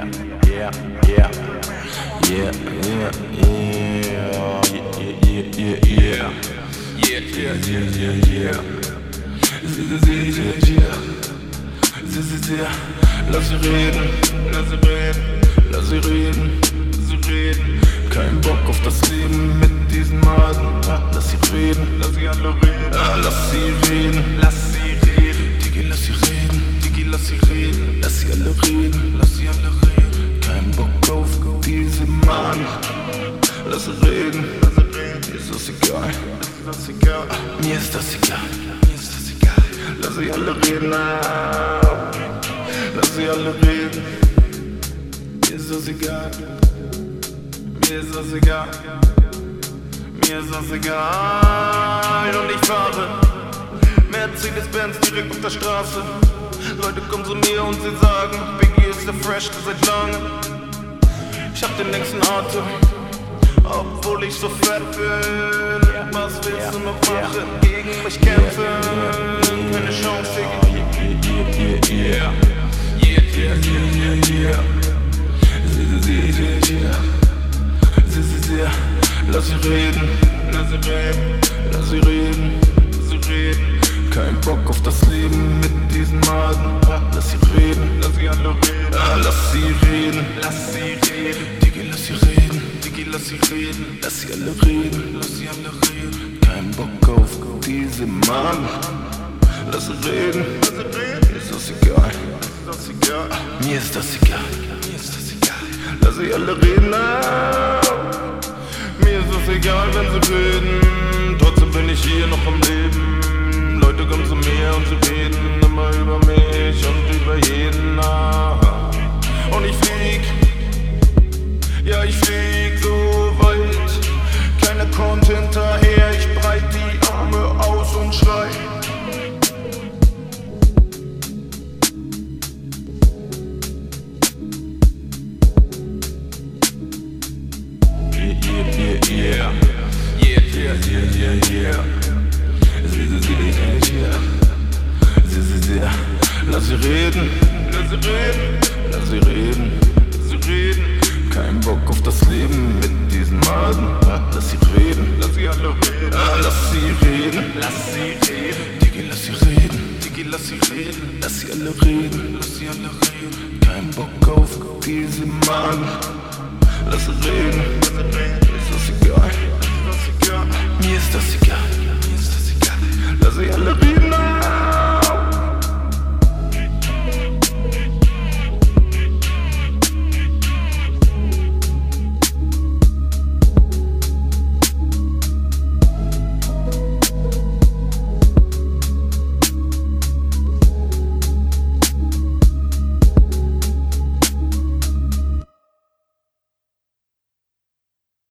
Yeah, yeah, yeah, yeah, yeah, yeah, yeah. Yeah, yeah, yeah, yeah, yeah. Yeah, yeah, yeah. Yeah, yeah. Lass sie reden, lass sie reden, lass sie reden, sie reden. Kein Bock auf das Leben mit diesen Maden. Lass sie reden, lass sie alle reden. Lass sie reden, lass sie reden. Digi, lass sie reden, Digi, lass sie reden. Lass sie alle reden, lass sie alle reden. Maden. Lass sie reden. Mir ist das egal. Mir ist das egal. Lass sie alle reden. Lass sie alle reden. Mir ist das egal. Mir ist das egal. Mir ist das egal. Und ich fahre Mercedes-Benz direkt auf der Straße. Leute kommen zu mir und sie sagen, Biggie ist der Freshste seit langem. Ich hab den längsten Atem, obwohl ich so fett bin. Was willst du noch machen? Gegen mich kämpfen? Keine Chance. Yeah, yeah, yeah, yeah, yeah, yeah. Lass sie reden, lass sie reden, lass sie reden, sie reden. Kein Bock auf das Leben mit diesen Maden. Lass sie reden, lass sie alle reden. Lass sie reden, lass sie reden. Digi, lass sie reden, Digi, lass sie reden. Lass sie alle reden, lass sie alle reden. Kein Bock auf diese Maden. Lass sie reden. Ist das egal, das. Mir ist das egal, das. Lass sie alle reden. Mir ist es egal, wenn sie reden. Trotzdem bin ich hier noch am Leben. Leute kommen zu mir und sie reden immer über mich und über jeden. Ah. Und ich flieg, ja, ich flieg so weit. Keiner kommt hinterher, ich breit die Arme aus und schrei. Yeah, yeah, yeah, yeah. Yeah, yeah, yeah, yeah, yeah. Lass sie reden, lass sie reden, lass sie reden, sie reden. Kein Bock auf das Leben mit diesen Maden. Lass sie reden, lass sie alle reden. Ah, Lass sie reden, lass sie reden. Digi, lass sie reden, Digi, lass sie reden. Lass sie alle reden, lass sie alle reden. Kein Bock auf diese Maden. Lass sie reden, ist das egal, ist das egal. Mir ist das egal.